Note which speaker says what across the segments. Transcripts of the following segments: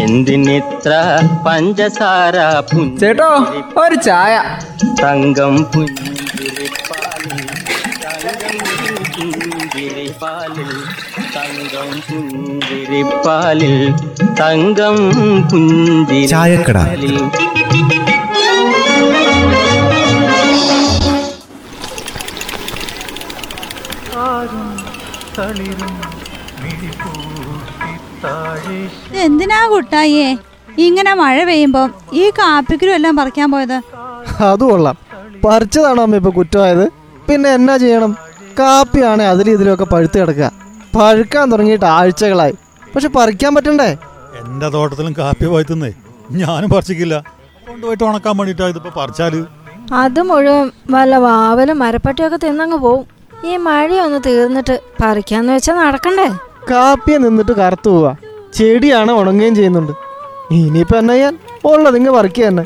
Speaker 1: എന്തിനിത്ര പഞ്ചസാര
Speaker 2: ചേട്ടോ ഒരു ചായ
Speaker 1: തങ്കം പുഞ്ചിരിപ്പാലിൽ തങ്കം പുഞ്ചിരിപ്പാലിൽ തങ്കം പുഞ്ചിരിപ്പാലിൽ തങ്കം
Speaker 3: ചായക്കട.
Speaker 1: പുഞ്ചിരിപ്പാലിൽ
Speaker 4: എന്തിനാ കുട്ടായേ ഇങ്ങനെ മഴ പെയ്യുമ്പോ ഈ കാപ്പിക്കലും എല്ലാം പറിക്കാൻ പോയത്?
Speaker 5: അത് കൊള്ളാം. പറിച്ചതാണോ അമ്മ ഇപ്പൊ കുറ്റമായത്? പിന്നെ എന്നാ ചെയ്യണം? കാപ്പിയാണെ അതിലും ഇതിലൊക്കെ പഴുത്ത് കിടക്കുക. പഴുക്കാൻ തുടങ്ങിയിട്ട് ആഴ്ചകളായി. പക്ഷെ പറിക്കാൻ പറ്റണ്ടേ?
Speaker 6: എന്റെ തോട്ടത്തിലും കാപ്പി പോയത്തുന്നേ ഞാനും പറിച്ചിക്കില്ല. കൊണ്ടുപോയിട്ട് ഉണക്കാൻ വേണ്ടിട്ടാ ഇതിപ്പോ പറിച്ചാൽ.
Speaker 7: അത് മുഴുവൻ വല്ല വാവലും മരപ്പട്ടിയൊക്കെ തിന്നങ്ങ് പോവും. ഈ മഴയൊന്ന് തീർന്നിട്ട് പറിക്കാന്ന് വെച്ചാ നടക്കണ്ടേ?
Speaker 5: കാപ്പിയെ നിന്നിട്ട് കറുത്തു പോവാ. ചെടിയാണ് ഉണങ്ങുകയും ചെയ്യുന്നുണ്ട്. ഇനിയിപ്പോ എന്നാ ചെയ്യാൻ? ഉള്ളതിങ്ങ് പറിക്കുക തന്നെ.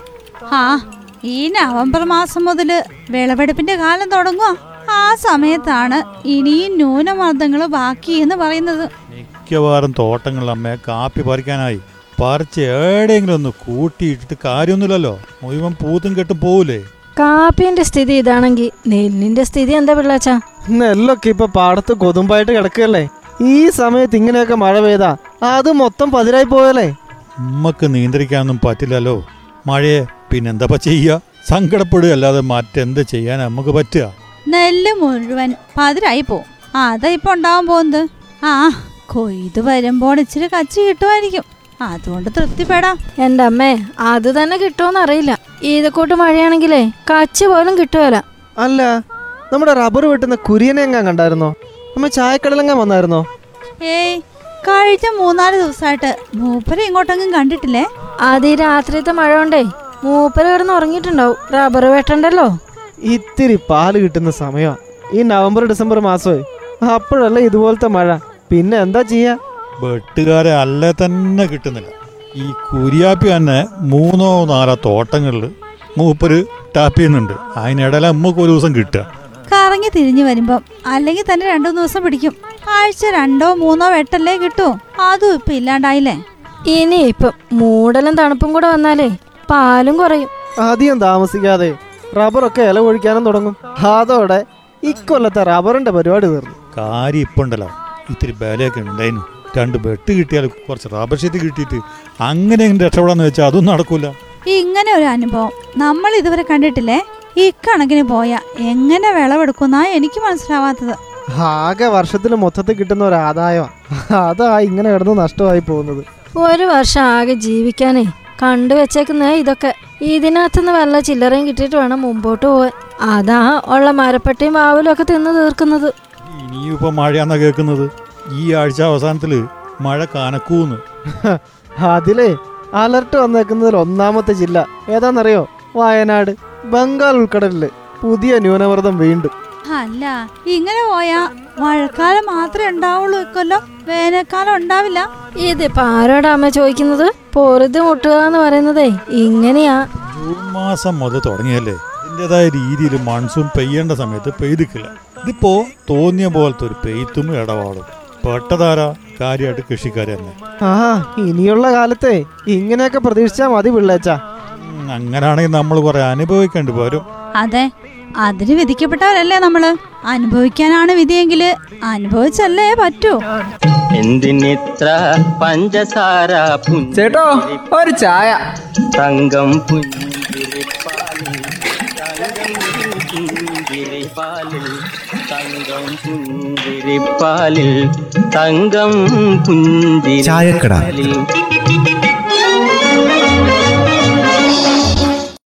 Speaker 4: ആ ഈ നവംബർ മാസം മുതൽ വിളവെടുപ്പിന്റെ കാലം തുടങ്ങുക ആ സമയത്താണ് ഇനിയും ന്യൂനമർദ്ദങ്ങൾ ബാക്കി എന്ന് പറയുന്നത്.
Speaker 6: മിക്കവാറും തോട്ടങ്ങളിൽ അമ്മ കാപ്പി പറിക്കാനായി പറിച്ച് എവിടെയെങ്കിലും ഒന്ന് കൂട്ടിയിട്ടിട്ട് കാര്യമൊന്നുമില്ലല്ലോ. മുഴുവൻ പൂത്തും കെട്ടും പോവൂലേ.
Speaker 7: കാപ്പിന്റെ സ്ഥിതി ഇതാണെങ്കിൽ നെല്ലിന്റെ സ്ഥിതി എന്താ പിള്ളാച്ചാ?
Speaker 5: നെല്ലൊക്കെ ഇപ്പൊ പാടത്ത് കൊതുമ്പായിട്ട് കിടക്കുകയല്ലേ? ഈ സമയത്ത് ഇങ്ങനെയൊക്കെ മഴ പെയ്താ അത് മൊത്തം പതിരായി പോയല്ലേ?
Speaker 6: ഉമ്മക്ക് നിയന്ത്രിക്കാനൊന്നും പറ്റില്ലല്ലോ. മഴയെ പിന്നെന്താ ചെയ്യുക സങ്കടപ്പെടുകയല്ലാതെ മറ്റെന്ത് ചെയ്യാൻ നമുക്ക് പറ്റുക?
Speaker 4: നെല്ല് മുഴുവൻ പതിരായി പോവും അതാ ഇപ്പൊ ഉണ്ടാവാൻ പോകുന്നത്. ആ കൊയ്ത് വരുമ്പോൾ ഇച്ചിരി കച്ചി കിട്ടുമായിരിക്കും. അതുകൊണ്ട് തൃപ്തിപ്പെടാം.
Speaker 7: എന്റെ അമ്മേ അത് തന്നെ കിട്ടുമോന്ന് അറിയില്ല. ഈതക്കൂട്ട് മഴയാണെങ്കിലേ കച്ചി പോലും കിട്ടുമല്ല
Speaker 5: അല്ല നമ്മുടെ റബ്ബർ വെട്ടുന്ന കുരിയനെ എങ്ങാൻ കണ്ടായിരുന്നോ? അമ്മ ചായക്കടലങ്ങാൻ വന്നായിരുന്നോ?
Speaker 4: ഏയ് കഴിഞ്ഞ മൂന്നാൽ ദിവസമായിട്ട് മൂപ്പരെ ഇങ്ങോട്ടെങ്കിലും കണ്ടിട്ടില്ലേ?
Speaker 7: അത് ഈ രാത്രിയത്തെ മഴ കൊണ്ടേ മൂപ്പര് കിടന്ന് ഉറങ്ങിയിട്ടുണ്ടാവും. റബ്ബർ വെട്ടണ്ടല്ലോ.
Speaker 5: ഇത്തിരി പാൽ കിട്ടുന്ന സമയമാ ഈ നവംബർ ഡിസംബർ മാസമേ അപ്പോഴല്ല ഇതുപോലത്തെ മഴ. പിന്നെ എന്താ ചെയ്യാ?
Speaker 6: വെട്ടുകാരെ അല്ലേ തന്നെ കിട്ടുന്നില്ല. ഈ കുരിയാപ്പി തന്നെ മൂന്നോ നാലോ തോട്ടങ്ങളിൽ മൂപ്പര് ടാപ്പ് ചെയ്യുന്നുണ്ട്. അതിനിടയിൽ നമുക്ക് ഒരു ദിവസം കിട്ടുക.
Speaker 4: കറങ്ങി തിരിഞ്ഞു വരുമ്പം അല്ലെങ്കിൽ തന്നെ രണ്ടു മൂന്ന് ദിവസം പിടിക്കും. ആഴ്ച രണ്ടോ മൂന്നോ വെട്ടല്ലേ കിട്ടൂ. അതും ഇപ്പൊ ഇല്ലാണ്ടായില്ലേ?
Speaker 7: ഇനി ഇപ്പൊ മൂടലും തണുപ്പും കൂടെ വന്നാലേ പാലും കുറയും.
Speaker 5: അധികം താമസിക്കാതെ റബ്ബറൊക്കെ ഇല ഒഴിക്കാനും തുടങ്ങും. അതോടെ ഇക്കൊല്ലത്തെ റബ്ബറിന്റെ പരിപാടി തീർന്നു.
Speaker 6: കാര്യം ഇപ്പൊ ഉണ്ടല്ലോ ഇത്തിരി ബലയൊക്കെ ഉണ്ടായിരുന്നു രണ്ട് വെട്ട് കിട്ടിയാൽ കുറച്ച് റബ്ബർ ഷീറ്റ് കിട്ടിയിട്ട് അങ്ങനെ രക്ഷപ്പെടാന്ന് വെച്ചാൽ അതൊന്നും നടക്കൂല.
Speaker 4: ഇങ്ങനെ ഒരു അനുഭവം. നമ്മൾ ഇതുവരെ കണ്ടിട്ടില്ലേ? ഇക്കണക്കിന് പോയാ എങ്ങനെ വിളവെടുക്കുന്നാ എനിക്ക് മനസ്സിലാവാത്തത്.
Speaker 5: ആകെ വർഷത്തിൽ മൊത്തത്തിൽ കിട്ടുന്ന ഒരു ആദായം. അതാ ഇങ്ങനെ കിടന്ന് നഷ്ടമായി പോകുന്നത്.
Speaker 7: ഒരു വർഷം ആകെ ജീവിക്കാനേ കണ്ടുവച്ചേക്കുന്ന ഇതൊക്കെ. ഇതിനകത്തുനിന്ന് വല്ല ചില്ലറയും കിട്ടിയിട്ട് വേണം മുമ്പോട്ട് പോവാൻ. അതാ ഉള്ള മരപ്പട്ടിയും വാവലും ഒക്കെ തിന്ന് തീർക്കുന്നത്.
Speaker 6: ഇനിയിപ്പോ ഇപ്പം മഴയാന്നാ കേൾക്കുന്നത്. ഈ ആഴ്ച അവസാനത്തിൽ മഴ കനക്കൂന്ന്.
Speaker 5: അതിലേ അലർട്ട് വന്നേക്കുന്നതിൽ ഒന്നാമത്തെ ജില്ല ഏതാണെന്നറിയോ വയനാട്. ബംഗാൾ ഉൾക്കടലിൽ പുതിയ ന്യൂനമർദ്ദം വീണ്ടും.
Speaker 4: അല്ല ഇങ്ങനെ പോയാ മഴക്കാലം മാത്രമേ ഉണ്ടാവുള്ളൂ ഇക്കൊല്ലം. വേനൽക്കാലം ഉണ്ടാവില്ല.
Speaker 7: ഇത് ആരോടാ അമ്മ ചോദിക്കുന്നത്? പൊറുതി മുട്ടുക എന്ന് പറയുന്നതേ ഇങ്ങനെയാ.
Speaker 6: ജൂൺ മാസം മുതൽ തുടങ്ങിയല്ലേ? ഇതിന്റെതായ രീതിയിൽ മൺസൂൺ പെയ്യേണ്ട സമയത്ത് പെയ്തിക്കില്ല. ഇതിപ്പോ തോന്നിയ പോലത്തെ ഒരു പെയ്ത്തും ഇടപാടും. പെട്ടതാരാ? കാര്യമായിട്ട് കൃഷിക്കാർ തന്നെ.
Speaker 5: ആ ഇനിയുള്ള കാലത്തെ ഇങ്ങനെയൊക്കെ പ്രതീക്ഷിച്ചാ മതി പിള്ളേച്ചാ.
Speaker 6: അങ്ങനാണെങ്കിൽ നമ്മൾ കുറെ അനുഭവിക്കേണ്ടി വരും.
Speaker 4: അതെ അതിന് വിധിക്കപ്പെട്ടവരല്ലേ നമ്മൾ? അനുഭവിക്കാനാണ് വിധിയെങ്കിൽ അനുഭവിച്ചല്ലേ പറ്റൂ.
Speaker 1: എന്തിനിത്ര പഞ്ചസാര
Speaker 2: ചേട്ടോ ഒരു ചായ.
Speaker 1: തങ്കം പുഞ്ചിരിപ്പാലിൽ തങ്കം പുഞ്ചിരിപ്പാലിൽ തങ്കം. പുഞ്ചിരിപ്പാലിൽ